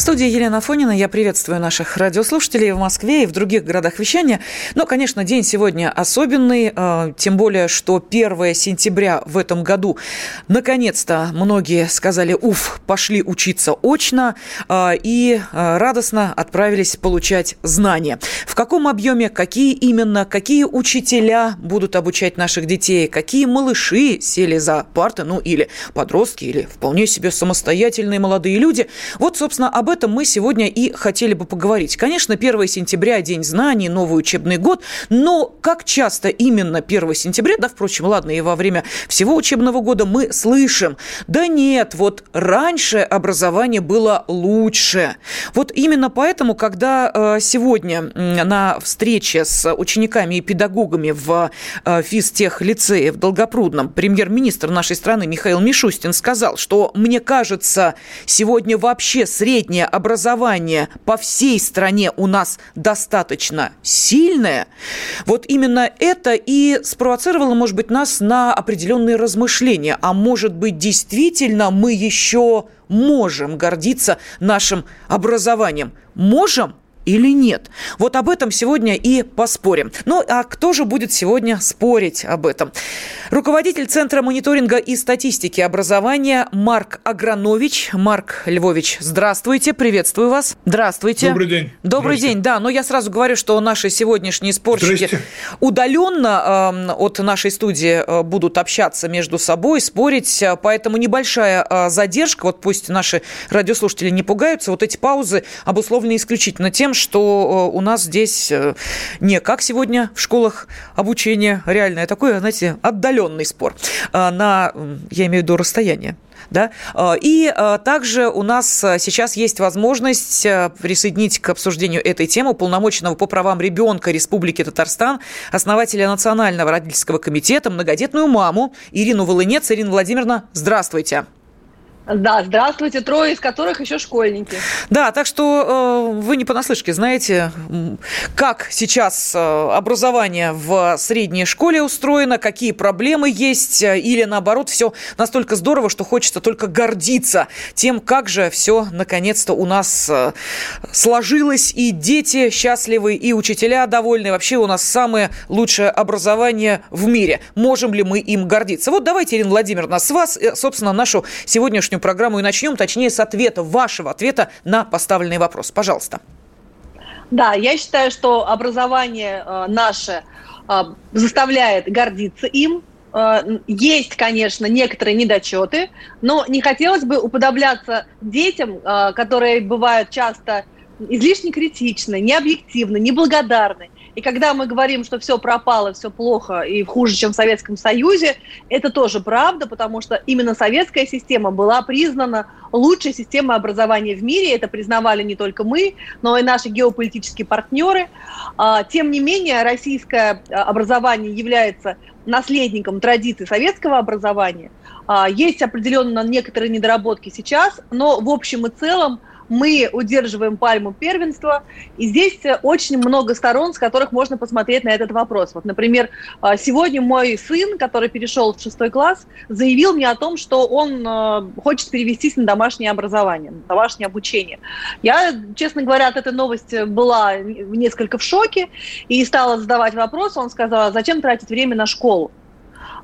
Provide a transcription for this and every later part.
В студии Елена Фонина. Я приветствую наших радиослушателей в Москве и в других городах вещания. Но, конечно, день сегодня особенный, э, тем более, что 1 сентября в этом году наконец-то многие сказали, уф, пошли учиться очно э, и э, радостно отправились получать знания. В каком объеме, какие именно, какие учителя будут обучать наших детей, какие малыши сели за парты, ну или подростки, или вполне себе самостоятельные молодые люди. Вот, собственно, об этом мы сегодня и хотели бы поговорить. Конечно, 1 сентября – День знаний, новый учебный год, но как часто именно 1 сентября, да, впрочем, ладно, и во время всего учебного года мы слышим, да нет, вот раньше образование было лучше. Вот именно поэтому, когда э, сегодня на встрече с учениками и педагогами в э, физтех-лицее в Долгопрудном премьер-министр нашей страны Михаил Мишустин сказал, что, мне кажется, сегодня вообще средняя уровня образования по всей стране у нас достаточно сильное, вот именно это и спровоцировало, может быть, нас на определенные размышления. А может быть, действительно мы еще можем гордиться нашим образованием? Можем? Или нет? Вот об этом сегодня и поспорим. Ну, а кто же будет сегодня спорить об этом? Руководитель Центра мониторинга и статистики образования Марк Агранович. Марк Львович, здравствуйте, приветствую вас. Здравствуйте. Добрый день. Добрый день, да. Но я сразу говорю, что наши сегодняшние спорщики удаленно э, от нашей студии э, будут общаться между собой, спорить, поэтому небольшая э, задержка, вот пусть наши радиослушатели не пугаются, вот эти паузы обусловлены исключительно тем, что э, у нас здесь э, не как сегодня в школах обучение реальное, а такой, знаете, отдаленный спор э, на, я имею в виду, расстояние. Да? И также у нас сейчас есть возможность присоединить к обсуждению этой темы полномоченного по правам ребенка Республики Татарстан, основателя Национального родительского комитета, многодетную маму Ирину Волынец. Ирина Владимировна, здравствуйте. Да, здравствуйте, трое из которых еще школьники. Да, так что э, вы не понаслышке знаете, как сейчас э, образование в средней школе устроено, какие проблемы есть, э, или наоборот, все настолько здорово, что хочется только гордиться тем, как же все наконец-то у нас э, сложилось, и дети счастливы, и учителя довольны, вообще у нас самое лучшее образование в мире. Можем ли мы им гордиться? Вот давайте, Ирина Владимировна, с вас, собственно, нашу сегодняшнюю сегодняшнюю программу и начнем, точнее, с ответа, вашего ответа на поставленный вопрос. Пожалуйста. Да, я считаю, что образование э, наше э, заставляет гордиться им. Э, есть, конечно, некоторые недочеты, но не хотелось бы уподобляться детям, э, которые бывают часто излишне критичны, необъективны, неблагодарны. И когда мы говорим, что все пропало, все плохо и хуже, чем в Советском Союзе, это тоже правда, потому что именно советская система была признана лучшей системой образования в мире. Это признавали не только мы, но и наши геополитические партнеры. А, тем не менее, российское а, образование является наследником традиций советского образования. А, есть определенно некоторые недоработки сейчас, но в общем и целом мы удерживаем пальму первенства, и здесь э, очень много сторон, с которых можно посмотреть на этот вопрос. Вот, например, э, сегодня мой сын, который перешел в шестой класс, заявил мне о том, что он э, хочет перевестись на домашнее образование, на домашнее обучение. Я, честно говоря, от этой новости была несколько в шоке и стала задавать вопрос. Он сказал, «А зачем тратить время на школу?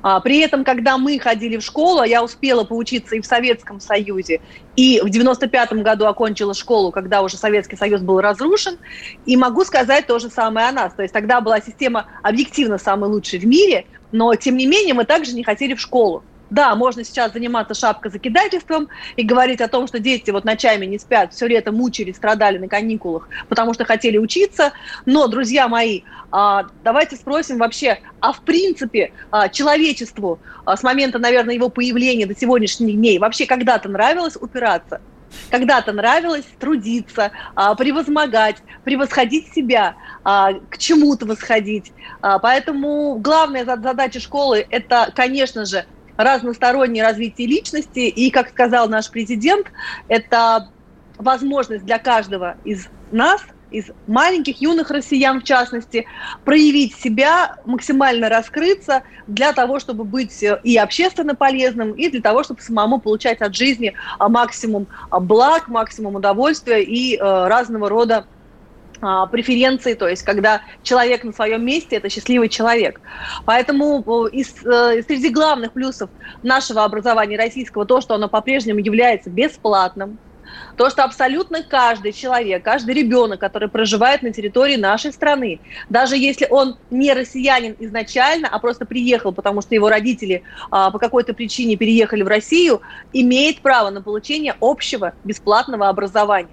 А, при этом, когда мы ходили в школу, я успела поучиться и в Советском Союзе, и в 95 году окончила школу, когда уже Советский Союз был разрушен, и могу сказать то же самое о нас. То есть тогда была система объективно самой лучшей в мире, но тем не менее мы также не хотели в школу. Да, можно сейчас заниматься шапкозакидательством и говорить о том, что дети вот ночами не спят, все лето мучились, страдали на каникулах, потому что хотели учиться. Но, друзья мои, а, давайте спросим вообще, а в принципе а, человечеству а, с момента, наверное, его появления до сегодняшних дней вообще когда-то нравилось упираться? когда-то нравилось трудиться, превозмогать, превосходить себя, к чему-то восходить. Поэтому главная задача школы – это, конечно же, разностороннее развитие личности. И, как сказал наш президент, это возможность для каждого из нас – из маленьких, юных россиян в частности, проявить себя, максимально раскрыться для того, чтобы быть э, и общественно полезным, и для того, чтобы самому получать от жизни а, максимум а, благ, максимум удовольствия и э, разного рода преференции, то есть когда человек на своем месте – это счастливый человек. Поэтому э, из, среди главных плюсов нашего образования российского то, что оно по-прежнему является бесплатным, то, что абсолютно каждый человек, каждый ребенок, который проживает на территории нашей страны, даже если он не россиянин изначально, а просто приехал, потому что его родители а, по какой-то причине переехали в Россию, имеет право на получение общего бесплатного образования.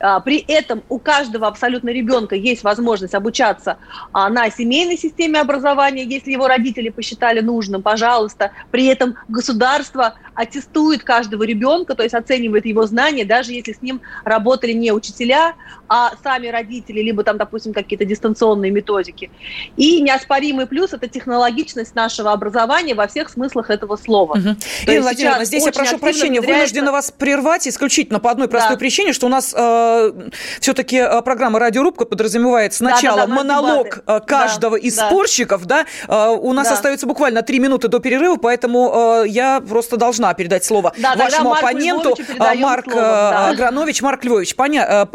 А, при этом у каждого абсолютно ребенка есть возможность обучаться а, на семейной системе образования, если его родители посчитали нужным, пожалуйста. При этом государство аттестует каждого ребенка, то есть оценивает его знания, даже если с ним работали не учителя, а сами родители, либо там, допустим, какие-то дистанционные методики. И неоспоримый плюс – это технологичность нашего образования во всех смыслах этого слова. Угу. Ирина Владимировна, здесь я прошу прощения, внедряется... вынуждена вас прервать исключительно по одной простой да. причине, что у нас э, все-таки э, программа «Радиорубка» подразумевает сначала да, да, да, монолог дебаты. Э, каждого да, из да. спорщиков, да, э, у нас да. остается буквально три минуты до перерыва, поэтому э, я просто должна передать слово да, вашему оппоненту а, Марк слово, да. Агранович, Марк Львович. Поня...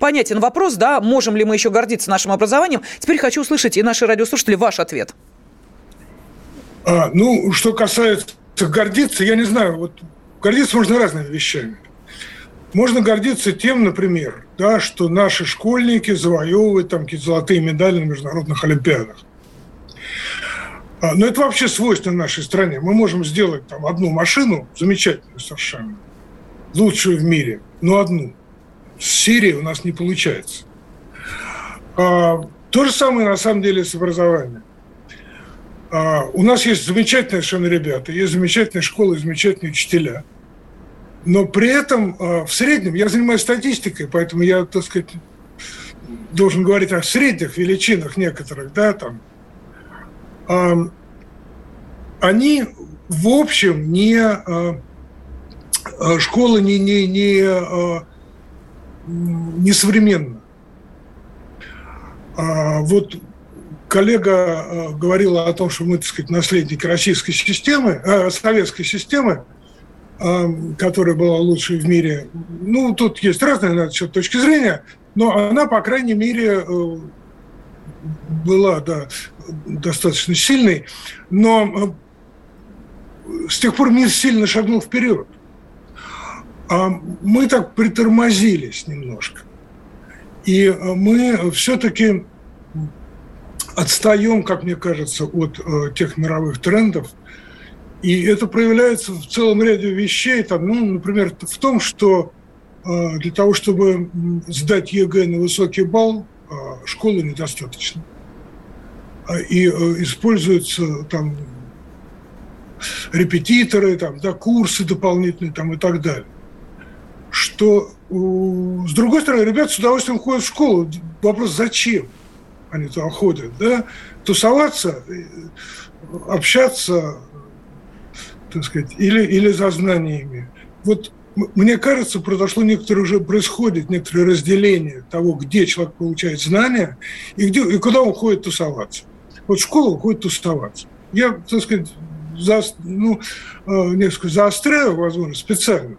Понятен вопрос, да, можем ли мы еще гордиться нашим образованием. Теперь хочу услышать и наши радиослушатели ваш ответ. А, ну, что касается гордиться, я не знаю, вот гордиться можно разными вещами. Можно гордиться тем, например, да, что наши школьники завоевывают там какие-то золотые медали на международных олимпиадах. А, но это вообще свойственно нашей стране. Мы можем сделать там одну машину, замечательную совершенно, лучшую в мире, но одну. С Сирией у нас не получается. А, то же самое на самом деле с образованием. А, у нас есть замечательные совершенно ребята, есть замечательные школы, замечательные учителя. Но при этом а, в среднем, я занимаюсь статистикой, поэтому я, так сказать, должен говорить о средних величинах некоторых, да, там, они в общем не а, а, школа не, не, не, не современна. Вот коллега говорила о том, что мы, так сказать, наследники российской системы, советской системы, которая была лучшей в мире. Ну, тут есть разные на счет точки зрения, но она, по крайней мере, э, была, да, достаточно сильной, но э, с тех пор мир сильно шагнул вперед. А мы так притормозились немножко. И э, мы все-таки отстаем, как мне кажется, от тех мировых трендов. И это проявляется в целом ряде вещей. Там, ну, например, в том, что э, для того, чтобы сдать ЕГЭ на высокий балл, э, школы недостаточно. А, и э, используются там репетиторы, там, да, курсы дополнительные там, и так далее. Что, с другой стороны, ребята с удовольствием ходят в школу. Вопрос, зачем они туда ходят? Да? Тусоваться, общаться, так сказать, или, или за знаниями. Вот мне кажется, произошло некоторое уже происходит некоторое разделение того, где человек получает знания и, где, и куда он ходит тусоваться. Вот в школу уходит тусоваться. Я, так сказать, за, ну, э, несколько заостряю, возможно, специально.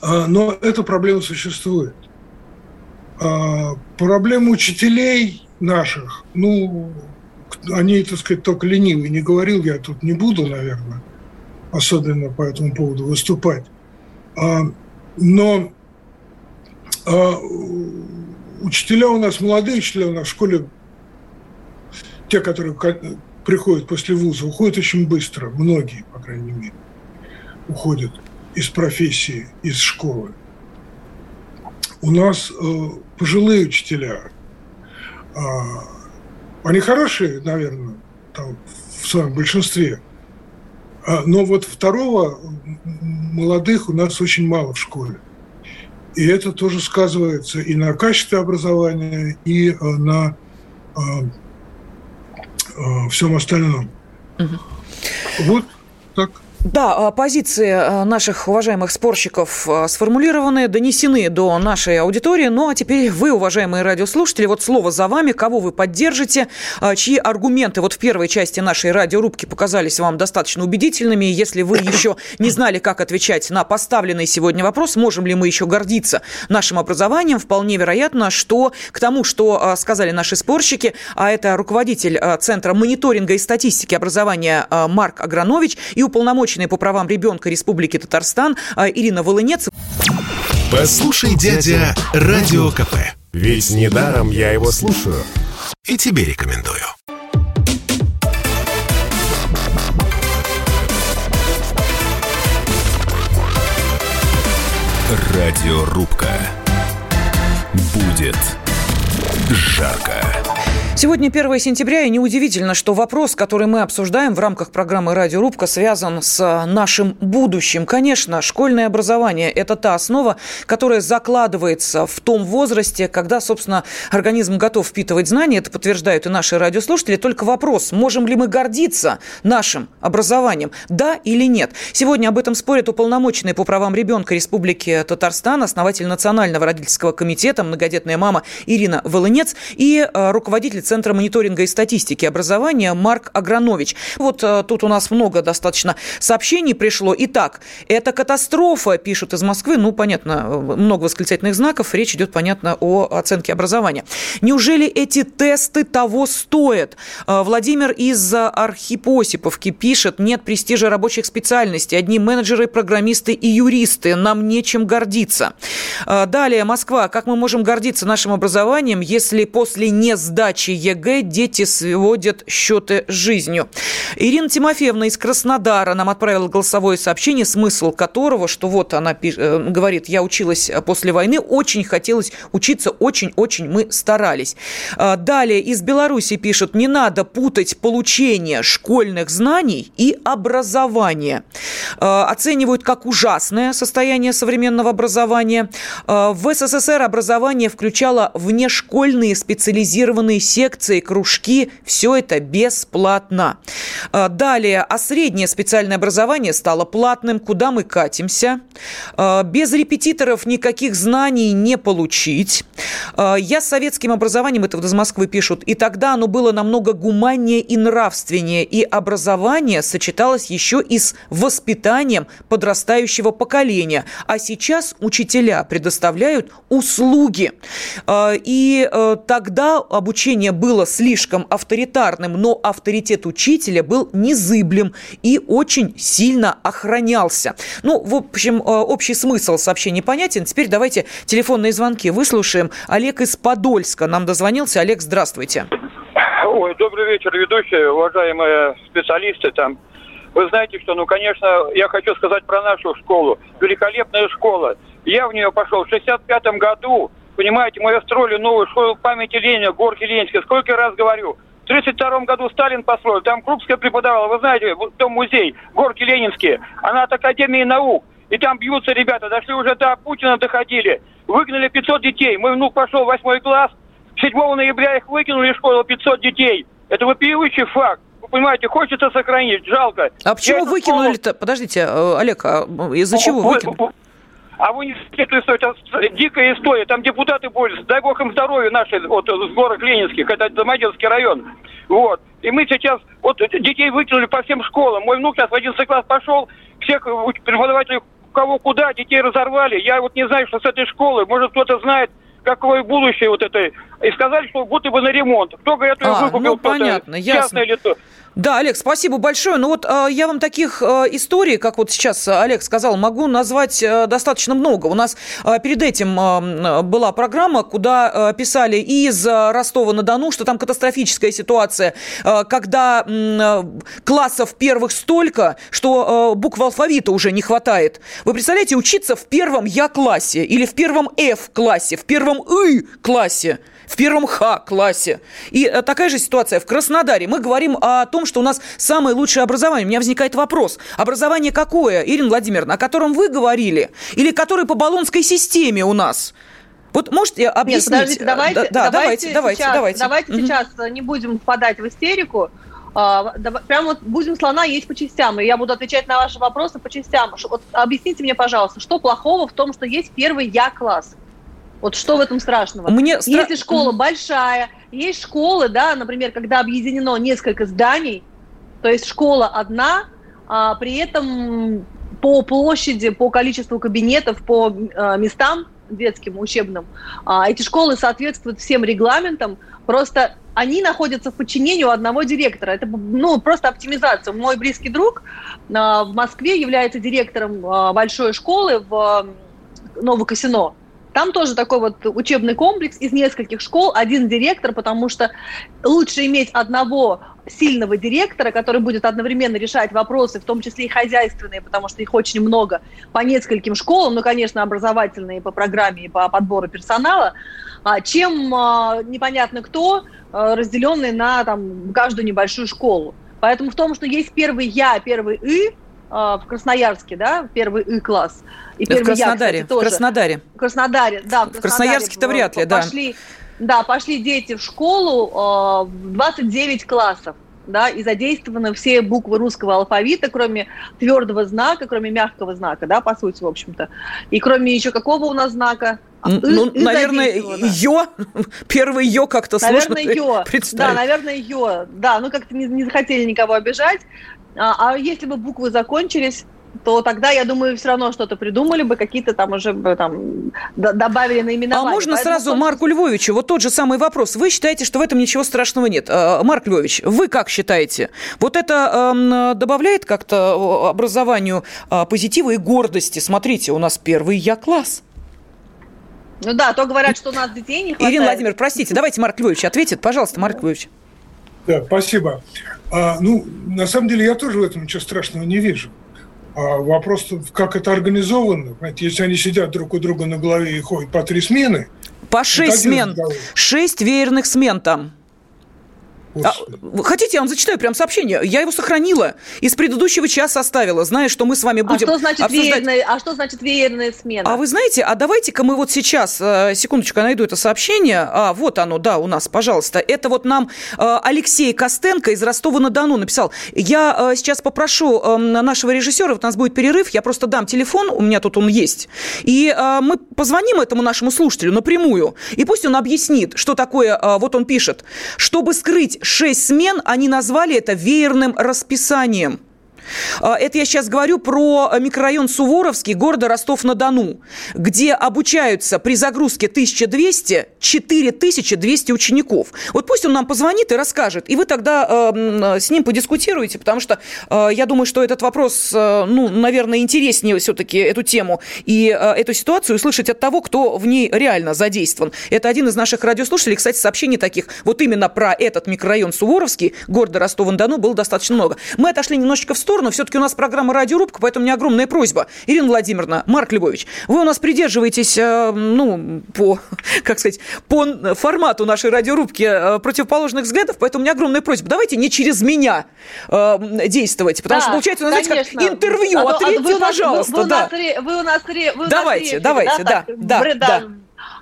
А, но эта проблема существует. А, проблема учителей наших, ну, они, так сказать, только ленивые. Не говорил я тут не буду, наверное, особенно по этому поводу выступать. А, но учителя у нас, молодые учителя у нас в школе те, которые приходят после вуза, уходят очень быстро, многие, по крайней мере, уходят из профессии, из школы. У нас э, пожилые учителя, э, они хорошие, наверное, там, в своем большинстве, А, но вот второго молодых у нас очень мало в школе. И это тоже сказывается и на качестве образования, и э, на э, э, всем остальном. Угу. Вот так. Да, а, позиции а, наших уважаемых спорщиков а, сформулированы, донесены до нашей аудитории. Ну, а теперь вы, уважаемые радиослушатели, вот слово за вами, кого вы поддержите, чьи аргументы вот в первой части нашей радиорубки показались вам достаточно убедительными. Если вы еще не знали, как отвечать на поставленный сегодня вопрос, можем ли мы еще гордиться нашим образованием, вполне вероятно, что к тому, что сказали наши спорщики, а это руководитель Центра мониторинга и статистики образования Марк Агранович и уполномоченный уполномоченная по правам ребенка Республики Татарстан а, Ирина Волынец. Послушай, дядя, Радио КП. Ведь недаром я его слушаю. И тебе рекомендую. Радиорубка. Будет жарко. Сегодня 1 сентября, и неудивительно, что вопрос, который мы обсуждаем в рамках программы «Радиорубка», связан с нашим будущим. Конечно, школьное образование – это та основа, которая закладывается в том возрасте, когда, собственно, организм готов впитывать знания. Это подтверждают и наши радиослушатели. Только вопрос, можем ли мы гордиться нашим образованием, да или нет? Сегодня об этом спорят уполномоченные по правам ребенка Республики Татарстан, основатель Национального родительского комитета, многодетная мама Ирина Волынец и э, руководитель Центра мониторинга и статистики образования Марк Агранович. Вот э, тут у нас много достаточно сообщений пришло. Итак, это катастрофа, пишут из Москвы. Ну, понятно, э, много восклицательных знаков. Речь идет, понятно, о оценке образования. Неужели эти тесты того стоят? Э, Владимир из Архипо-Осиповки пишет, нет престижа рабочих специальностей. Одни менеджеры, программисты и юристы. Нам нечем гордиться. Далее, Москва. Как мы можем гордиться нашим образованием, если после несдачи ЕГЭ дети сводят счеты с жизнью. Ирина Тимофеевна из Краснодара нам отправила голосовое сообщение, смысл которого, что вот она э, говорит, я училась после войны, очень хотелось учиться, очень-очень мы старались. А, далее из Беларуси пишут, не надо путать получение школьных знаний и образование. А, оценивают как ужасное состояние современного образования. А, в СССР образование включало внешкольные специализированные секции секции, кружки, все это бесплатно. А, далее, а среднее специальное образование стало платным. Куда мы катимся? А, без репетиторов никаких знаний не получить. А, я с советским образованием, это вот из Москвы пишут, и тогда оно было намного гуманнее и нравственнее, и образование сочеталось еще и с воспитанием подрастающего поколения. А сейчас учителя предоставляют услуги. И э, тогда обучение было слишком авторитарным, но авторитет учителя был незыблем и очень сильно охранялся. Ну, в общем, э, общий смысл сообщения понятен. Теперь давайте телефонные звонки выслушаем. Олег из Подольска нам дозвонился. Олег, здравствуйте. Ой, добрый вечер, ведущие, уважаемые специалисты там. Вы знаете, что, ну, конечно, я хочу сказать про нашу школу. Великолепная школа. Я в нее пошел в 65 году. Понимаете, мы строили новую школу памяти Ленина, горки Ленинской. Сколько раз говорю. В 1932 году Сталин построил, там Крупская преподавала, вы знаете, в том музей, горки Ленинские, она от Академии наук. И там бьются ребята, дошли уже до Путина доходили. Выгнали 500 детей. Мой внук пошел в 8 класс, 7 ноября их выкинули из школы 500 детей. Это вопиющий факт. Вы понимаете, хочется сохранить, жалко. А почему выкинули-то? Подождите, э, Олег, а из-за чего выкинули? А вы не что это дикая история. Там депутаты борются. Дай бог им здоровья наши, вот, с горок Ленинских. Это Домодедовский район. Вот. И мы сейчас, вот, детей вытянули по всем школам. Мой внук сейчас в 11 класс пошел, всех преподавателей кого куда, детей разорвали. Я вот не знаю, что с этой школы. Может, кто-то знает, какое будущее вот это. И сказали, что будто бы на ремонт. Кто, говорит, ее а, выкупил? Ну, понятно, ясно. Лицо. Да, Олег, спасибо большое. Ну вот э, я вам таких э, историй, как вот сейчас Олег сказал, могу назвать э, достаточно много. У нас э, перед этим была программа, куда писали из Ростова-на-Дону, что там катастрофическая ситуация, когда классов первых столько, что букв алфавита уже не хватает. Вы представляете, учиться в первом Я-классе или в первом F-классе, в первом И-классе – в первом Х-классе. И э, такая же ситуация в Краснодаре. Мы говорим о том, что у нас самое лучшее образование. У меня возникает вопрос. Образование какое, Ирина Владимировна, о котором вы говорили? Или которое по баллонской системе у нас? Вот можете объяснить? Нет, подождите, давайте, да, давайте, давайте, сейчас, давайте. Давайте угу. сейчас не будем впадать в истерику. А, прям вот будем слона есть по частям, и я буду отвечать на ваши вопросы по частям. Вот объясните мне, пожалуйста, что плохого в том, что есть первый Я-класс? Вот что в этом страшного? Мне стра... Если школа большая, есть школы, да, например, когда объединено несколько зданий, то есть школа одна, а при этом по площади, по количеству кабинетов, по э, местам детским, учебным, а, эти школы соответствуют всем регламентам, просто они находятся в подчинении у одного директора. Это ну, просто оптимизация. Мой близкий друг а, в Москве является директором а, большой школы в Новокосино. Там тоже такой вот учебный комплекс из нескольких школ, один директор, потому что лучше иметь одного сильного директора, который будет одновременно решать вопросы, в том числе и хозяйственные, потому что их очень много, по нескольким школам, ну, конечно, образовательные по программе и по подбору персонала, а, чем а, непонятно кто, а, разделенный на там, каждую небольшую школу. Поэтому в том, что есть первый Я, первый И, в Красноярске, да, первый И-класс. И первый в Краснодаре, я, кстати, тоже. в Краснодаре. В Краснодаре, да. В, в Красноярске-то вряд ли, да. Пошли, да, пошли дети в школу, 29 классов да, и задействованы все буквы русского алфавита, кроме твердого знака, кроме мягкого знака, да, по сути, в общем-то. И кроме еще какого у нас знака? Ну, и, наверное, ё, первый ё как-то сложно ё, представить. Да, наверное, ё, да, ну как-то не, не захотели никого обижать. А, а если бы буквы закончились, то тогда, я думаю, все равно что-то придумали бы, какие-то там уже бы там добавили наименования. А можно Поэтому сразу. Марку Львовичу, вот тот же самый вопрос. Вы считаете, что в этом ничего страшного нет? А, Марк Львович, вы как считаете? Вот это э, добавляет как-то образованию э, позитива и гордости? Смотрите, у нас первый Я-класс. Ну да, то говорят, что у нас детей не хватает. Ирина Владимировна, простите, давайте Марк Львович ответит. Пожалуйста, Марк Львович. Да, спасибо. А, ну, на самом деле, я тоже в этом ничего страшного не вижу. А вопрос, как это организовано. Понимаете, если они сидят друг у друга на голове и ходят по три смены. По шесть смен. Шесть веерных смен там. А, хотите, я вам зачитаю прям сообщение? Я его сохранила. Из предыдущего часа оставила, зная, что мы с вами будем а что значит обсуждать... Веерная, а что значит веерная смена? А вы знаете, а давайте-ка мы вот сейчас, э, секундочку, я найду это сообщение. А, вот оно, да, у нас, пожалуйста. Это вот нам э, Алексей Костенко из Ростова-на-Дону написал. Я э, сейчас попрошу эм, нашего режиссера, вот у нас будет перерыв, я просто дам телефон, у меня тут он есть, и мы позвоним этому нашему слушателю напрямую, и пусть он объяснит, что такое, вот он пишет, чтобы скрыть шесть смен, они назвали это веерным расписанием. А, это я сейчас говорю про микрорайон Суворовский города Ростов-на-Дону, где обучаются при загрузке 1200 4200 учеников. Вот пусть он нам позвонит и расскажет, и вы тогда э, с ним подискутируете, потому что э, я думаю, что этот вопрос, э, ну, наверное, интереснее все-таки эту тему и э, эту ситуацию услышать от того, кто в ней реально задействован. Это один из наших радиослушателей, кстати, сообщений таких вот именно про этот микрорайон Суворовский города Ростова-на-Дону было достаточно много. Мы отошли немножечко в сторону, сторону. Все-таки у нас программа «Радиорубка», поэтому у меня огромная просьба. Ирина Владимировна, Марк Львович, вы у нас придерживаетесь, э, ну, по, как сказать, по формату нашей радиорубки э, противоположных взглядов, поэтому у меня огромная просьба. Давайте не через меня э, действовать, потому да, что получается, у нас, знаете, как интервью. А, Ответьте, вы пожалуйста. Вы, вы, да. у нас, вы у нас, вы давайте, давайте, да, да, да, да.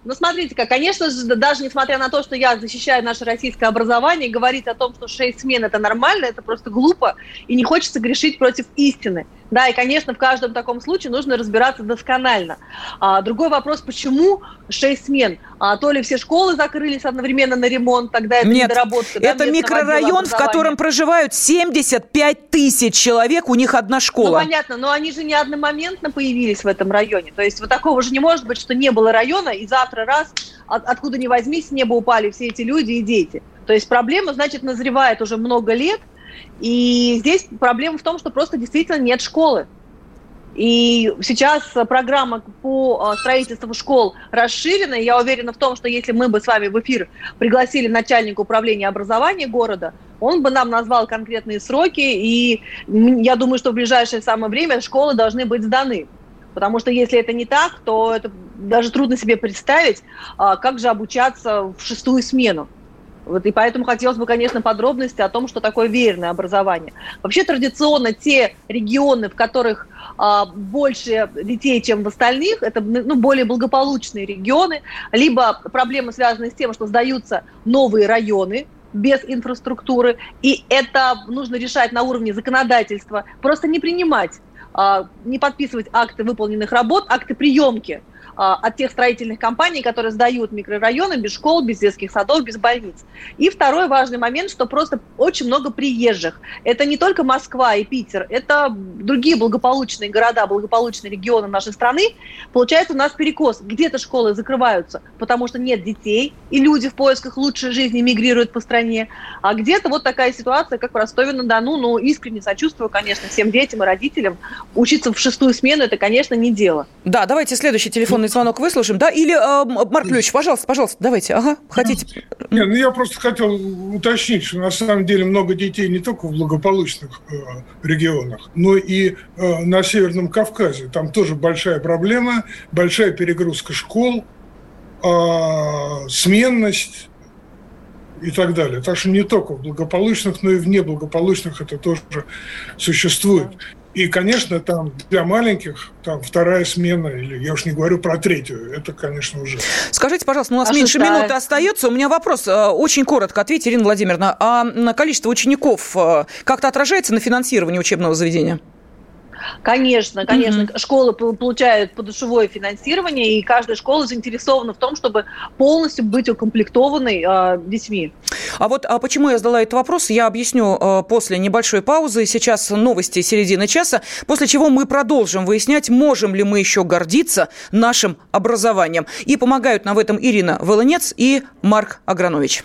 Ну, смотрите-ка, конечно же, даже несмотря на то, что я защищаю наше российское образование, говорить о том, что 6 смен – это нормально, это просто глупо, и не хочется грешить против истины. Да, и, конечно, в каждом таком случае нужно разбираться досконально. А, другой вопрос, почему 6 смен? А, то ли все школы закрылись одновременно на ремонт, тогда это Нет, недоработка. это да, микрорайон, в котором проживают 75 тысяч человек, у них одна школа. Ну, понятно, но они же не одномоментно появились в этом районе. То есть вот такого же не может быть, что не было района, и завтра раз, от, откуда ни возьмись, с неба упали все эти люди и дети. То есть проблема, значит, назревает уже много лет – и здесь проблема в том, что просто действительно нет школы. И сейчас программа по а, строительству школ расширена. Я уверена в том, что если мы бы с вами в эфир пригласили начальника управления образования города, он бы нам назвал конкретные сроки, и я думаю, что в ближайшее самое время школы должны быть сданы. Потому что если это не так, то это даже трудно себе представить, а, как же обучаться в шестую смену. Вот, и поэтому хотелось бы, конечно, подробности о том, что такое веерное образование. Вообще традиционно те регионы, в которых а, больше детей, чем в остальных, это ну, более благополучные регионы, либо проблемы связаны с тем, что сдаются новые районы, без инфраструктуры, и это нужно решать на уровне законодательства, просто не принимать, не подписывать акты выполненных работ, акты приемки. а, от тех строительных компаний, которые сдают микрорайоны без школ, без детских садов, без больниц. И второй важный момент, что просто очень много приезжих. Это не только Москва и Питер, это другие благополучные города, благополучные регионы нашей страны. Получается у нас перекос. Где-то школы закрываются, потому что нет детей, и люди в поисках лучшей жизни мигрируют по стране. А где-то вот такая ситуация, как в Ростове-на-Дону. Ну, искренне сочувствую, конечно, всем детям и родителям. Учиться в шестую смену – это, конечно, не дело. Да, давайте следующий телефон телефонный звонок выслушаем, да? Или, э, Марк Львович, пожалуйста, пожалуйста, давайте. Ага, хотите? Не, ну я просто хотел уточнить, что на самом деле много детей не только в благополучных э, регионах, но и э, на Северном Кавказе. Там тоже большая проблема, большая перегрузка школ, э, сменность и так далее. Так что не только в благополучных, но и в неблагополучных это тоже существует. И, конечно, там для маленьких там вторая смена, или я уж не говорю про третью, это, конечно, уже. Скажите, пожалуйста, ну, у нас а меньше шестая? минуты остается. У меня вопрос, э, очень коротко ответьте, Ирина Владимировна. А количество учеников э, как-то отражается на финансировании учебного заведения? Конечно, конечно. Mm-hmm. Школы получают подушевое финансирование, и каждая школа заинтересована в том, чтобы полностью быть укомплектованной э, детьми. А вот а почему я задала этот вопрос, я объясню э, после небольшой паузы. Сейчас новости середины часа, после чего мы продолжим выяснять, можем ли мы еще гордиться нашим образованием. И помогают нам в этом Ирина Волынец и Марк Агранович.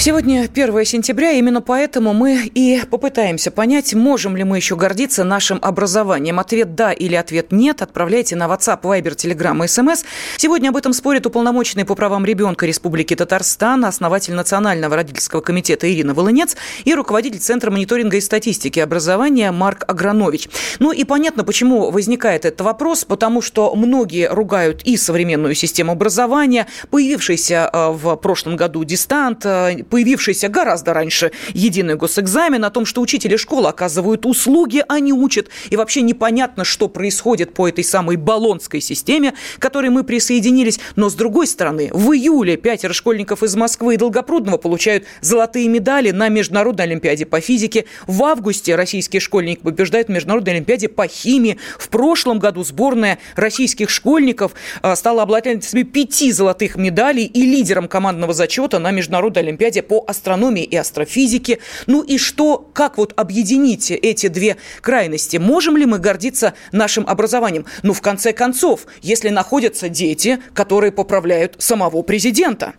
Сегодня 1 сентября, именно поэтому мы и попытаемся понять, можем ли мы еще гордиться нашим образованием. Ответ «да» или ответ «нет» отправляйте на WhatsApp, Viber, Telegram и SMS. Сегодня об этом спорит уполномоченный по правам ребенка Республики Татарстан, основатель Национального родительского комитета Ирина Волынец и руководитель Центра мониторинга и статистики образования Марк Агранович. Ну и понятно, почему возникает этот вопрос, потому что многие ругают и современную систему образования, появившийся э, в прошлом году дистант, э, появившийся гораздо раньше единый госэкзамен, о том, что учители школы оказывают услуги, а не учат. И вообще непонятно, что происходит по этой самой баллонской системе, к которой мы присоединились. Но с другой стороны, в июле пятеро школьников из Москвы и Долгопрудного получают золотые медали на Международной Олимпиаде по физике. В августе российские школьники побеждают в Международной Олимпиаде по химии. В прошлом году сборная российских школьников а, стала обладательницей пяти золотых медалей и лидером командного зачета на Международной Олимпиаде мероприятия по астрономии и астрофизике. Ну и что, как вот объединить эти две крайности? Можем ли мы гордиться нашим образованием? Ну, в конце концов, если находятся дети, которые поправляют самого президента.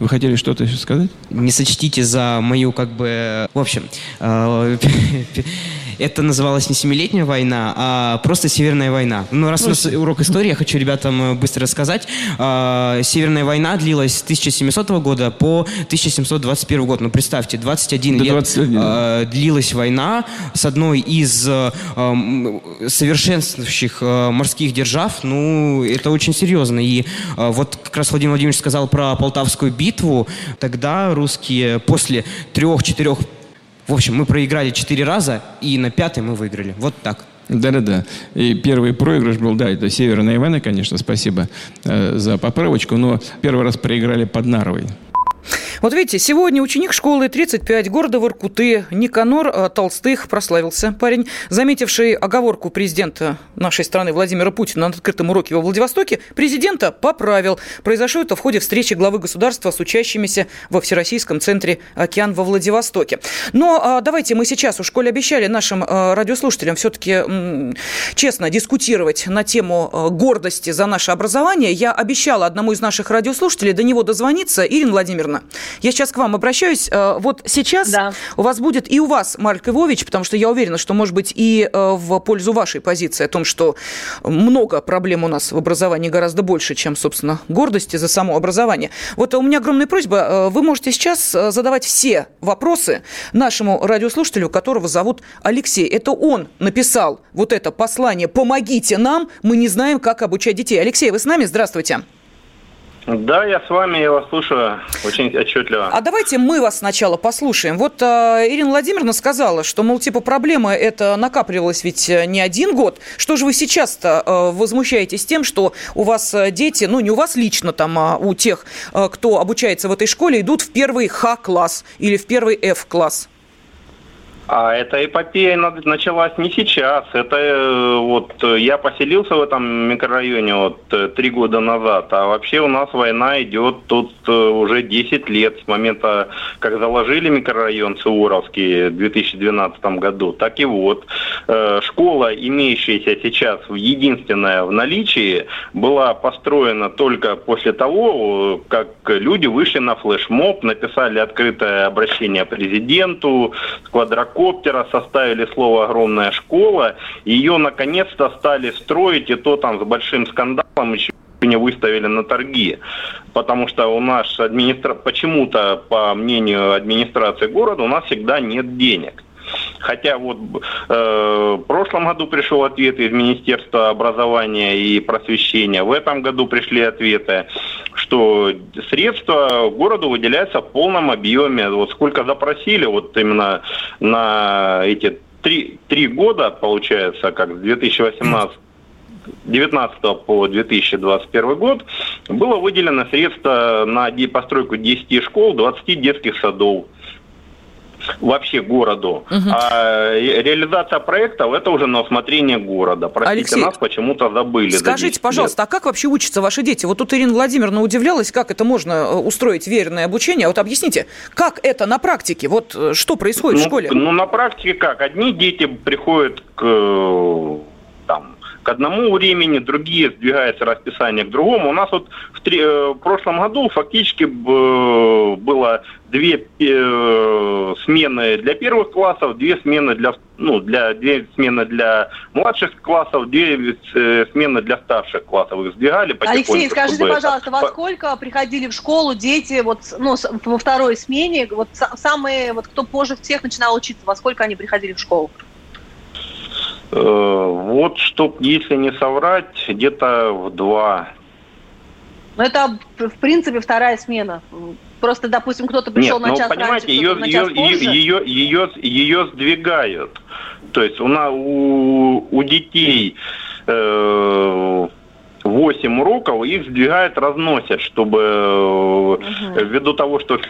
Вы хотели что-то еще сказать? Не сочтите за мою, как бы... В общем, э, это называлось не Семилетняя война, а просто Северная война. Ну, раз у нас урок истории, я хочу ребятам э, быстро рассказать. А, Северная война длилась с 1700 года по 1721 год. Ну, представьте, 21 До лет 21. А, длилась война с одной из а, совершенствующих морских держав. Ну, это очень серьезно. И вот как раз Владимир Владимирович сказал про Полтавскую битву. Тогда русские после трех-четырех в общем, мы проиграли четыре раза, и на пятый мы выиграли. Вот так. Да-да-да. И первый проигрыш был, да, это Северная Ивана, конечно, спасибо э, за поправочку, но первый раз проиграли под Нарвой. Вот видите, сегодня ученик школы 35 города Воркуты Никанор э, Толстых прославился. Парень, заметивший оговорку президента нашей страны Владимира Путина на открытом уроке во Владивостоке, президента поправил. Произошло это в ходе встречи главы государства с учащимися во Всероссийском центре «Океан» во Владивостоке. Но а, давайте мы сейчас, у школе обещали нашим а, радиослушателям все-таки честно дискутировать на тему а, гордости за наше образование. Я обещала одному из наших радиослушателей до него дозвониться. Ирина Владимировна, я сейчас к вам обращаюсь. Э, вот сейчас да. у вас будет и у вас, Марк Ивович, потому что я уверена, что, может быть, и э, в пользу вашей позиции о том, что много проблем у нас в образовании гораздо больше, чем, собственно, гордости за само образование. Вот у меня огромная просьба. Э, вы можете сейчас задавать все вопросы нашему радиослушателю, которого зовут Алексей. Это он написал вот это послание «Помогите нам, мы не знаем, как обучать детей». Алексей, вы с нами? Здравствуйте. Да, я с вами, я вас слушаю очень отчетливо. А давайте мы вас сначала послушаем. Вот э, Ирина Владимировна сказала, что, мол, типа, проблема это накапливалась ведь э, не один год. Что же вы сейчас-то э, возмущаетесь тем, что у вас э, дети, ну, не у вас лично там, а у тех, э, кто обучается в этой школе, идут в первый Х-класс или в первый F-класс? А эта эпопея началась не сейчас. Это э, вот э, я поселился в этом микрорайоне вот э, три года назад, а вообще у нас война идет тут уже 10 лет с момента, как заложили микрорайон Суворовский в 2012 году. Так и вот, школа, имеющаяся сейчас единственная в наличии, была построена только после того, как люди вышли на флешмоб, написали открытое обращение президенту с квадрокоптера, коптера, составили слово «огромная школа». Ее наконец-то стали строить, и то там с большим скандалом еще не выставили на торги, потому что у нас администра... почему-то, по мнению администрации города, у нас всегда нет денег. Хотя вот э, в прошлом году пришел ответ из Министерства образования и просвещения, в этом году пришли ответы, что средства городу выделяются в полном объеме. Вот сколько запросили, вот именно на эти три, три года, получается, как с 2018 19 по 2021 год было выделено средства на постройку 10 школ, 20 детских садов вообще городу. Угу. А реализация проектов это уже на усмотрение города. Простите, Алексей, нас почему-то забыли. Скажите, пожалуйста, лет. а как вообще учатся ваши дети? Вот тут Ирина Владимировна удивлялась, как это можно э, устроить верное обучение. Вот объясните, как это на практике? Вот э, что происходит ну, в школе? Ну, на практике как? Одни дети приходят к э, к одному времени, другие сдвигаются расписание к другому. У нас вот в, три, э, в прошлом году фактически было две э, смены для первых классов, две смены для ну для две смены для младших классов, две э, смены для старших классов. Их сдвигали Алексей, скажите, пожалуйста, во сколько приходили в школу дети вот ну во второй смене, вот самые вот кто позже всех начинал учиться, во сколько они приходили в школу? Э, вот, чтоб, если не соврать, где-то в два. Ну, это, в принципе, вторая смена. Просто, допустим, кто-то пришел Нет, на ну, час понимаете, раньше, ее, на час ее, позже. Ее, ее, ее сдвигают. То есть у, на, у, у детей э, 8 уроков, их сдвигают, разносят, чтобы угу. ввиду того, что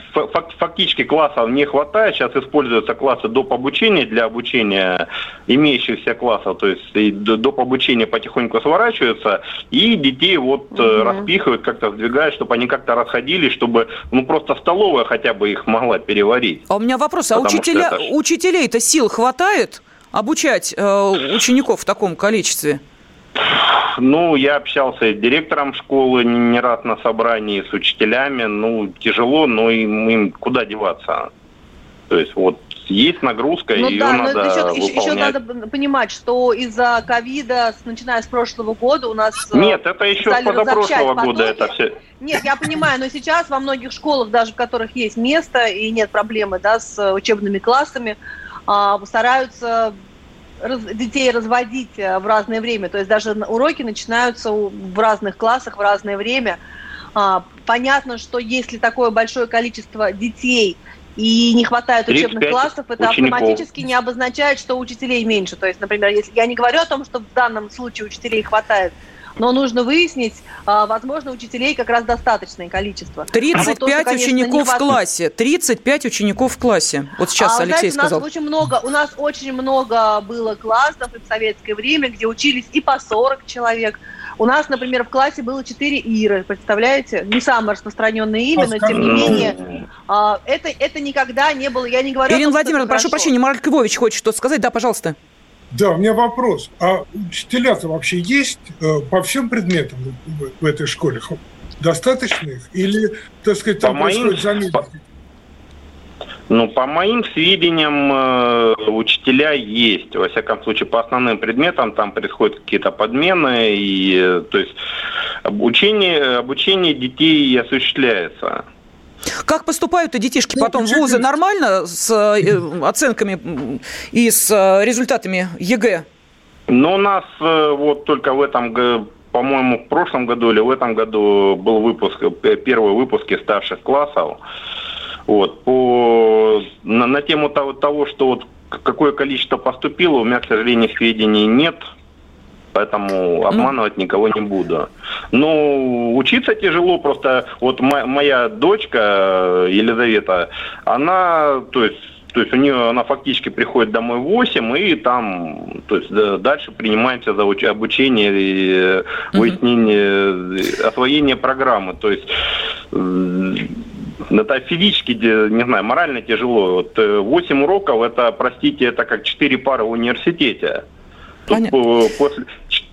фактически классов не хватает, сейчас используются классы доп. обучения для обучения имеющихся классов, то есть доп. обучения потихоньку сворачиваются, и детей вот угу. распихивают, как-то сдвигают, чтобы они как-то расходились, чтобы ну просто столовая хотя бы их могла переварить. А у меня вопрос, а учителя, это... учителей-то сил хватает обучать э, учеников в таком количестве? Ну, я общался с директором школы не раз на собрании, с учителями. Ну, тяжело, но им, им куда деваться? То есть вот есть нагрузка, ну, ее да, надо но еще, выполнять. еще надо понимать, что из-за ковида, начиная с прошлого года, у нас э, Нет, это еще с позапрошлого года это все. Нет, я понимаю, но сейчас во многих школах, даже в которых есть место и нет проблемы да, с учебными классами, а, стараются раз, детей разводить э, в разное время. То есть даже уроки начинаются в разных классах в разное время. А, понятно, что если такое большое количество детей и не хватает учебных классов, это учеников. автоматически не обозначает, что учителей меньше. То есть, например, если я не говорю о том, что в данном случае учителей хватает, но нужно выяснить, а, возможно, учителей как раз достаточное количество. 35 а вот то, что, конечно, учеников в классе. 35 учеников в классе. Вот сейчас а, Алексей знаете, сказал. У нас очень много, у нас очень много было классов в советское время, где учились и по 40 человек. У нас, например, в классе было 4 Иры, представляете? Не самое распространенное имя, но тем не менее, а, это, это никогда не было, я не говорю... Ирина Владимировна, прошу прощения, Марк Львович хочет что-то сказать, да, пожалуйста. Да, у меня вопрос. А учителя-то вообще есть э, по всем предметам в, этой школе? Достаточно их? Или, так сказать, там по происходит моим... замена? Ну, по моим сведениям, э, учителя есть. Во всяком случае, по основным предметам там происходят какие-то подмены, и, э, то есть обучение, обучение детей осуществляется. Как поступают-то детишки ну, потом в вузы? Нормально с э, оценками и с результатами ЕГЭ? Ну, у нас вот только в этом по-моему, в прошлом году или в этом году был выпуск, первый выпуск из старших классов. Вот, по, на, на тему того, того, что вот какое количество поступило, у меня, к сожалению, сведений нет, поэтому обманывать никого не буду. Но учиться тяжело, просто вот моя дочка Елизавета, она, то есть то есть у нее она фактически приходит домой в 8 и там то есть, дальше принимаемся за обучение и выяснение, освоение программы. То есть это физически, не знаю, морально тяжело. Вот 8 э, уроков, это, простите, это как 4 пары в университете. Тут Понятно. после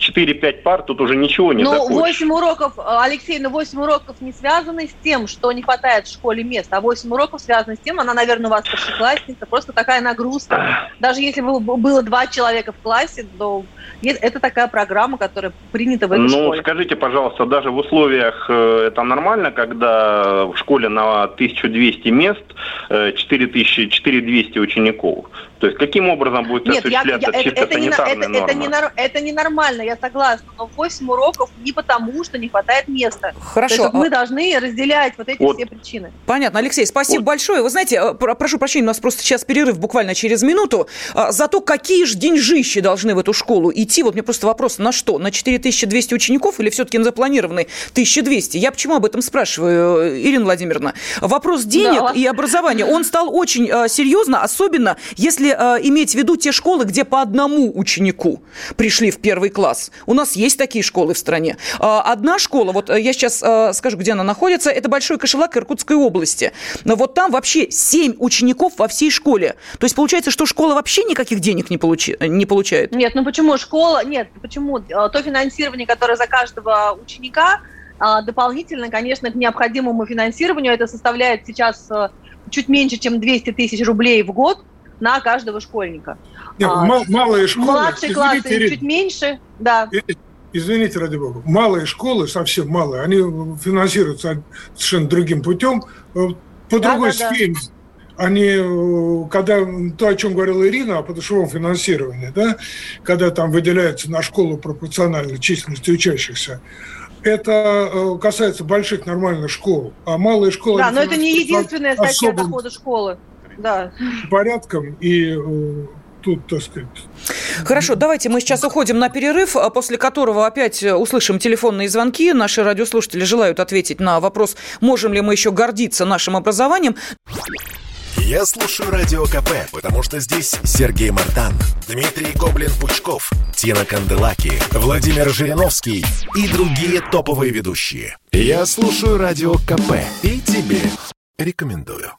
4-5 пар тут уже ничего не Ну, захочешь. 8 уроков, Алексей, ну 8 уроков не связаны с тем, что не хватает в школе места, а 8 уроков связаны с тем, она, наверное, у вас старшеклассница, просто такая нагрузка. Даже если бы было два человека в классе, то это такая программа, которая принята в этой ну, школе. Ну, скажите, пожалуйста, даже в условиях э, это нормально, когда в школе на 1200 мест 4000, э, 4200 учеников? То есть каким образом будет Нет, осуществляться я, я, чисто это, санитарная это? Это, не, это не нормально, я согласна, но 8 уроков не потому, что не хватает места. Хорошо. То есть, мы должны разделять вот эти вот. все причины. Понятно, Алексей, спасибо вот. большое. Вы знаете, э, прошу прощения, у нас просто сейчас перерыв буквально через минуту. А, зато какие же деньжищи должны в эту школу идти? Вот мне просто вопрос, на что? На 4200 учеников или все-таки на запланированные 1200? Я почему об этом спрашиваю, э, Ирина Владимировна? Вопрос денег да. и образования, он стал очень э, серьезно, особенно если иметь в виду те школы, где по одному ученику пришли в первый класс. У нас есть такие школы в стране. А, одна школа, вот э, я сейчас э, скажу, где она находится, это Большой Кошелак Иркутской области. Но вот там вообще 7 учеников во всей школе. То есть получается, что школа вообще никаких денег не, получи, не получает? Нет, ну почему школа? Нет, почему? Э, то финансирование, которое за каждого ученика, дополнительно, конечно, к необходимому финансированию, это составляет сейчас чуть меньше, чем 200 тысяч рублей в год на каждого школьника. Нет, а, малые школы... Младшие классы Ирина, чуть меньше, да. Извините, ради бога. Малые школы, совсем малые, они финансируются совершенно другим путем, э, по да, другой да, схеме. Да они, э, когда то, о чем говорила Ирина, о подушевом финансировании, да, когда там выделяется на школу пропорционально численности учащихся, это э, касается больших нормальных школ, а малые школы... Да, но это не единственная статья дохода школы. Да. Порядком и тут, так сказать... Хорошо, давайте мы сейчас уходим на перерыв, а после которого опять услышим телефонные звонки. Наши радиослушатели желают ответить на вопрос, можем ли мы еще гордиться нашим образованием. Я слушаю Радио КП, потому что здесь Сергей Мартан, Дмитрий Гоблин-Пучков, Тина Канделаки, Владимир Жириновский и другие топовые ведущие. Я слушаю Радио КП и тебе рекомендую.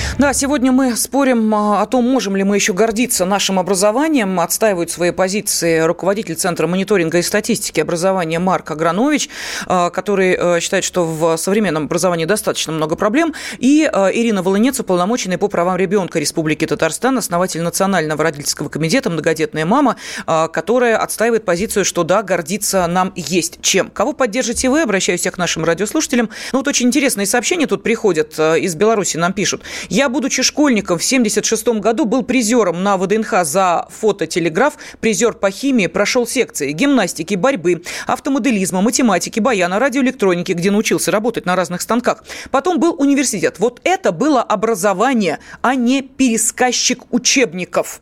Да, сегодня мы спорим а, о том, можем ли мы еще гордиться нашим образованием. Отстаивают свои позиции руководитель Центра мониторинга и статистики образования Марк Агранович, а, который а, считает, что в современном образовании достаточно много проблем, и Ирина Волынец, уполномоченная по правам ребенка Республики Татарстан, основатель Национального родительского комитета «Многодетная мама», которая отстаивает позицию, что да, гордиться нам есть чем. Кого поддержите вы? Обращаюсь я к нашим радиослушателям. Ну вот очень интересные сообщения тут приходят из Беларуси, нам пишут. Я будучи школьником в 76 году, был призером на ВДНХ за фототелеграф, призер по химии, прошел секции гимнастики, борьбы, автомоделизма, математики, баяна, радиоэлектроники, где научился работать на разных станках. Потом был университет. Вот это было образование, а не пересказчик учебников.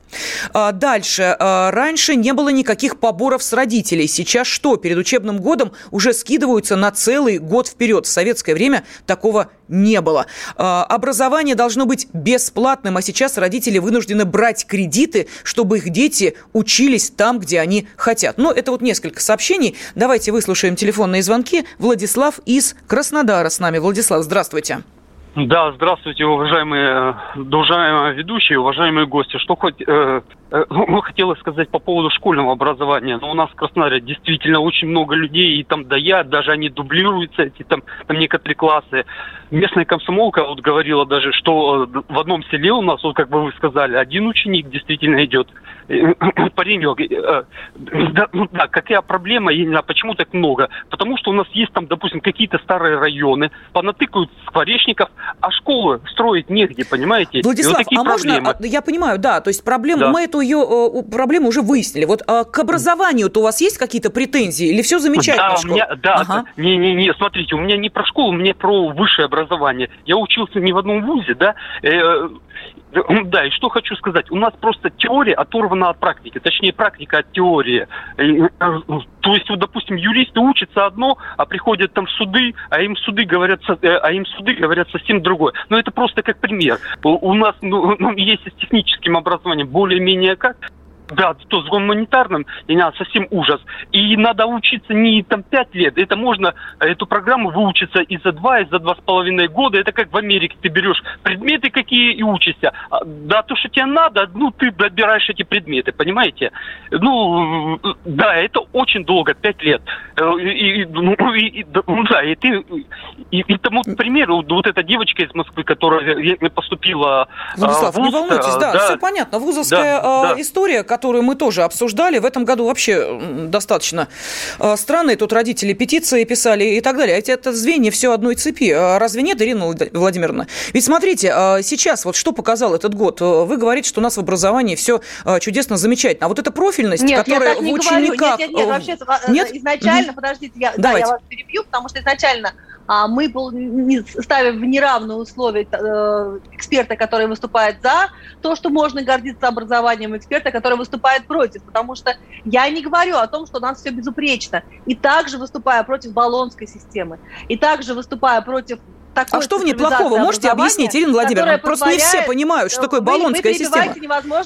А дальше. А, раньше не было никаких поборов с родителей. Сейчас что? Перед учебным годом уже скидываются на целый год вперед. В советское время такого не было. А, образование должно быть бесплатным, а сейчас родители вынуждены брать кредиты, чтобы их дети учились там, где они хотят. Но это вот несколько сообщений. Давайте выслушаем телефонные звонки. Владислав из Краснодара с нами. Владислав, здравствуйте. Да, здравствуйте, уважаемые, уважаемые ведущие, уважаемые гости. Что хоть, э, э, ну, хотела сказать по поводу школьного образования. Но ну, у нас в Краснодаре действительно очень много людей, и там да я, даже они дублируются, эти там, там некоторые классы. Местная комсомолка вот говорила даже, что э, в одном селе у нас, вот как бы вы сказали, один ученик действительно идет паренек, э, да, ну, да, какая проблема, я не знаю, почему так много? Потому что у нас есть там, допустим, какие-то старые районы, понатыкают скворечников, а школы строить негде, понимаете? Владислав, вот а проблемы. можно, я понимаю, да, то есть проблему, да. мы эту ее э, проблему уже выяснили. Вот а к образованию-то у вас есть какие-то претензии или все замечательно? Да, у меня, да, ага. не, не, не, смотрите, у меня не про школу, у меня про высшее образование. Я учился не в одном вузе, да, э, да, и что хочу сказать. У нас просто теория оторвана от практики. Точнее, практика от теории. Э, то есть, вот, допустим, юристы учатся одно, а приходят там суды, а им суды говорят, э, а им суды говорят совсем другое. Но это просто как пример. У нас ну, ну, есть с техническим образованием более-менее как, да, то с гуманитарным, и надо совсем ужас. И надо учиться не там пять лет, это можно, эту программу выучиться и за два, и за два с половиной года. Это как в Америке, ты берешь предметы какие и учишься. А, да, то, что тебе надо, ну, ты добираешь эти предметы, понимаете? Ну, да, это очень долго, пять лет. Э, и, ну, и, и, ну, да, и ты, и, и тому примеру, вот эта девочка из Москвы, которая поступила Владислав, в ВУЗ, не волнуйтесь, да, да, все понятно. Вузовская да, да. история, которую мы тоже обсуждали. В этом году вообще достаточно э, странные. Тут родители петиции писали и так далее. Эти это звенья все одной цепи. А разве нет, Ирина Владимировна? Ведь смотрите, а сейчас вот что показал этот год? Вы говорите, что у нас в образовании все э, чудесно, замечательно. А вот эта профильность, нет, которая в учениках... Нет, нет, нет, вообще, э, нет? изначально, подождите, я, да, я вас перебью, потому что изначально мы ставим в неравные условия э, эксперта, который выступает за то, что можно гордиться образованием, эксперта, который выступает против. Потому что я не говорю о том, что у нас все безупречно. И также выступая против баллонской системы, и также выступая против а что в ней плохого? Можете объяснить, Ирина Владимировна? Просто не все понимают, что такое баллонская система.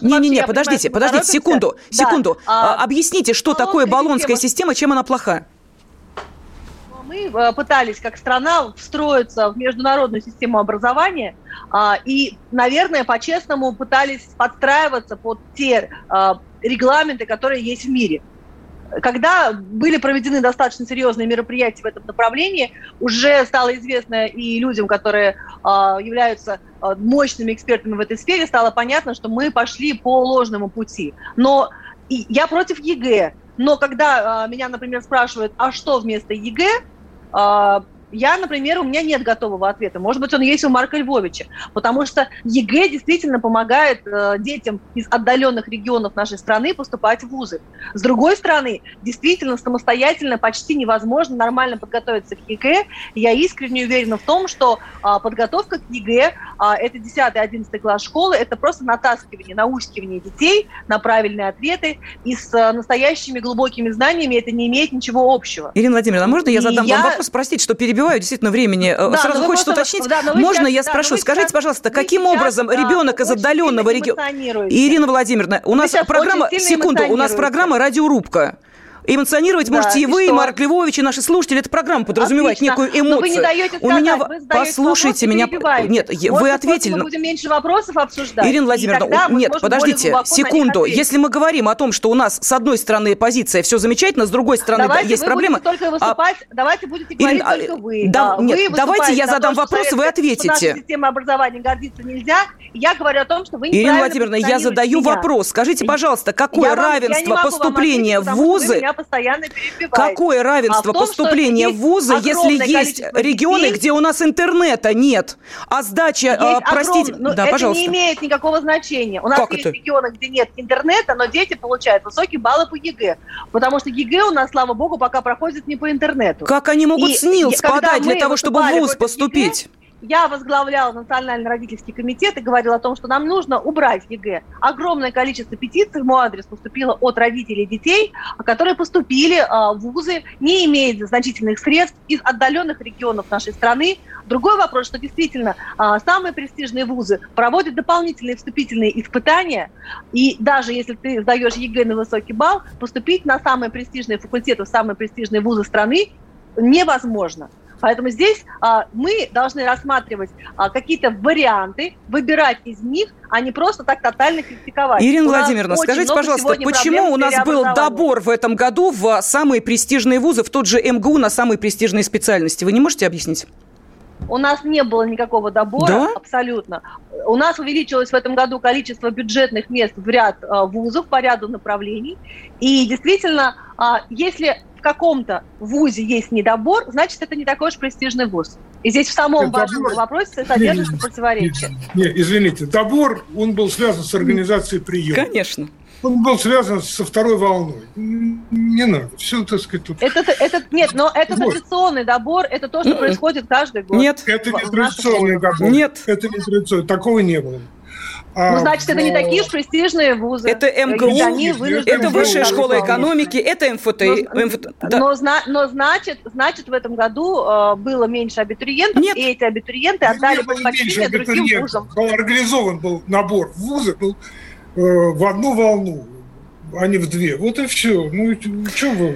Не-не-не, подождите, подождите, секунду, секунду. Да. А, Объясните, что такое баллонская система, чем она плоха? Мы э, пытались как страна встроиться в международную систему образования а, и, наверное, по-честному пытались подстраиваться под те а, регламенты, которые есть в мире. Когда были проведены достаточно серьезные мероприятия в этом направлении, уже стало известно и людям, которые а, являются мощными экспертами в этой сфере, стало понятно, что мы пошли по ложному пути. Но я против ЕГЭ. Но когда меня, например, спрашивают, а что вместо ЕГЭ, а, я, например, у меня нет готового ответа. Может быть, он есть у Марка Львовича. Потому что ЕГЭ действительно помогает э, детям из отдаленных регионов нашей страны поступать в вузы. С другой стороны, действительно самостоятельно почти невозможно нормально подготовиться к ЕГЭ. Я искренне уверена в том, что э, подготовка к ЕГЭ, э, это 10-11 класс школы, это просто натаскивание, науськивание детей на правильные ответы. И с э, настоящими глубокими знаниями это не имеет ничего общего. Ирина Владимировна, а можно я задам я... вам вопрос, простите, что перебиваю? Перебиваю, действительно, времени. Э, да, Сразу хочется уточнить. Да, Можно сейчас, я спрошу? Да, Скажите, сейчас, пожалуйста, каким образом да, ребенок из отдаленного региона... Ирина Владимировна, у нас программа... Секунду, у нас программа «Радиорубка». Эмоционировать да, можете и, и вы, что? и Марк Львович, и наши слушатели. Эта программа подразумевает Отлично. некую эмоцию. Но вы не даете сказать, У меня... вы Послушайте меня. Нет, Может, вы ответили. Мы будем меньше вопросов обсуждать. Ирина Владимировна, нет, подождите, секунду. Если мы говорим о том, что у нас с одной стороны позиция все замечательно, с другой стороны давайте есть проблемы. Только а выступать, а... Давайте будете говорить Ирина, только вы. Да, нет, вы давайте я задам вопрос, вы ответите. Система образования гордиться нельзя, Я говорю о том, что вы не Ирина Владимировна, я задаю меня. вопрос. Скажите, пожалуйста, какое я равенство вам, поступления ответить, в вузы? Какое равенство а том, поступления в вузы, если есть регионы, детей, где у нас интернета нет, а сдача, а, простите, огром... да, это пожалуйста. не имеет никакого значения. У нас как есть это? регионы, где нет интернета, но дети получают высокие баллы по ЕГЭ, потому что ЕГЭ у нас, слава богу, пока проходит не по интернету. Как они могут и, СНИЛС подать для того, чтобы в ВУЗ поступить? ЕГЭ, я возглавляла Национальный родительский комитет и говорила о том, что нам нужно убрать ЕГЭ. Огромное количество петиций в мой адрес поступило от родителей детей, которые поступили а, в вузы, не имея значительных средств из отдаленных регионов нашей страны. Другой вопрос, что действительно а, самые престижные вузы проводят дополнительные вступительные испытания, и даже если ты сдаешь ЕГЭ на высокий балл, поступить на самые престижные факультеты, в самые престижные вузы страны невозможно. Поэтому здесь а, мы должны рассматривать а, какие-то варианты, выбирать из них, а не просто так тотально критиковать. Ирина Владимировна, скажите, пожалуйста, почему у нас был добор в этом году в самые престижные вузы, в тот же МГУ на самые престижные специальности? Вы не можете объяснить? У нас не было никакого добора, да? абсолютно. У нас увеличилось в этом году количество бюджетных мест в ряд э, вузов по ряду направлений. И действительно, э, если каком-то вузе есть недобор, значит, это не такой уж престижный вуз. И здесь в самом вашем добор... вопросе содержится противоречие. Нет, извините, добор, он был связан с организацией приема. Конечно он был связан со второй волной. Не надо. Все, так сказать, тут... Это, это, нет, но это вот. традиционный добор, это то, что происходит каждый год. Нет. Это не традиционный добор. Нет. Это не традиционный. Такого не было. А, ну, значит, это не такие уж престижные вузы. Это МГУ, это Высшая школа экономики, это МФТ. Но, МФТ да. но, но значит, значит, в этом году э, было меньше абитуриентов, Нет. и эти абитуриенты отдали предпочтение другим вузам. Был организован был набор в вузы, был Э, в одну волну, а не в две. Вот и все. Ну, что вы...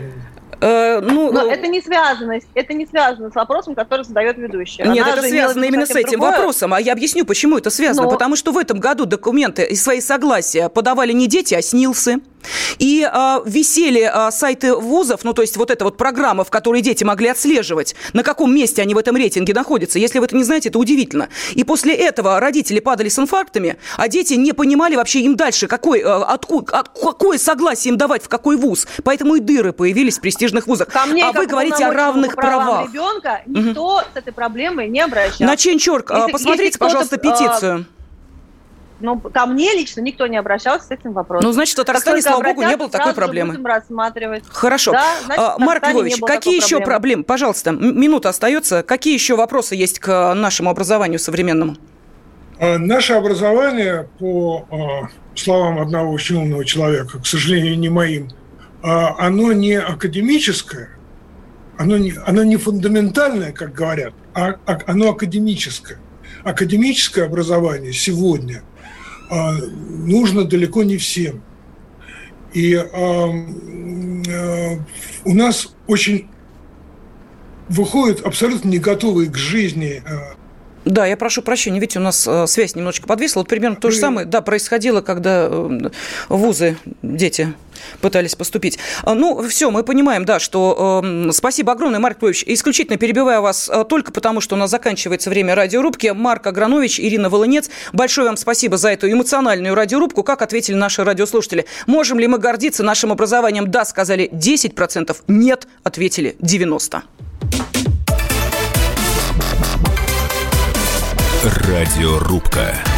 Э, ну, Но это не связано, это не связано с вопросом, который задает ведущая. Нет, Она это связано именно с этим другое. вопросом. А я объясню, почему это связано. Но... Потому что в этом году документы и свои согласия подавали не дети, а СНИЛСы. И э, висели э, сайты вузов, ну, то есть вот эта вот программа, в которой дети могли отслеживать, на каком месте они в этом рейтинге находятся. Если вы это не знаете, это удивительно. И после этого родители падали с инфарктами, а дети не понимали вообще им дальше, какой, э, откуда, от, какое согласие им давать, в какой вуз. Поэтому и дыры появились в престижных вузах. Ко мне, а вы говорите о равных правах. ребенка никто угу. с этой проблемой не обращался. На Ченчорк, если, посмотрите, если пожалуйста, петицию. Ну, ко мне лично никто не обращался с этим вопросом. Ну, значит, в Татарстане, слава богу, не было такой проблемы. Будем рассматривать. Хорошо. Да, значит, а, Марк Львович, какие еще проблемы? проблемы? Пожалуйста, минута остается. Какие еще вопросы есть к нашему образованию современному? А, наше образование, по а, словам одного очень умного человека, к сожалению, не моим, а, оно не академическое, оно не, оно не фундаментальное, как говорят, а оно академическое. Академическое образование сегодня – а, нужно далеко не всем. И а, а, у нас очень выходят абсолютно не готовые к жизни да, я прошу прощения, видите, у нас э, связь немножечко подвисла. Вот примерно то же самое, да, происходило, когда э, вузы, дети пытались поступить. А, ну, все, мы понимаем, да, что э, спасибо огромное, Марк Павлович. Исключительно перебиваю вас э, только потому, что у нас заканчивается время радиорубки. Марк Агранович, Ирина Волынец, большое вам спасибо за эту эмоциональную радиорубку. Как ответили наши радиослушатели? Можем ли мы гордиться нашим образованием? Да, сказали 10%. Нет, ответили 90%. Радиорубка.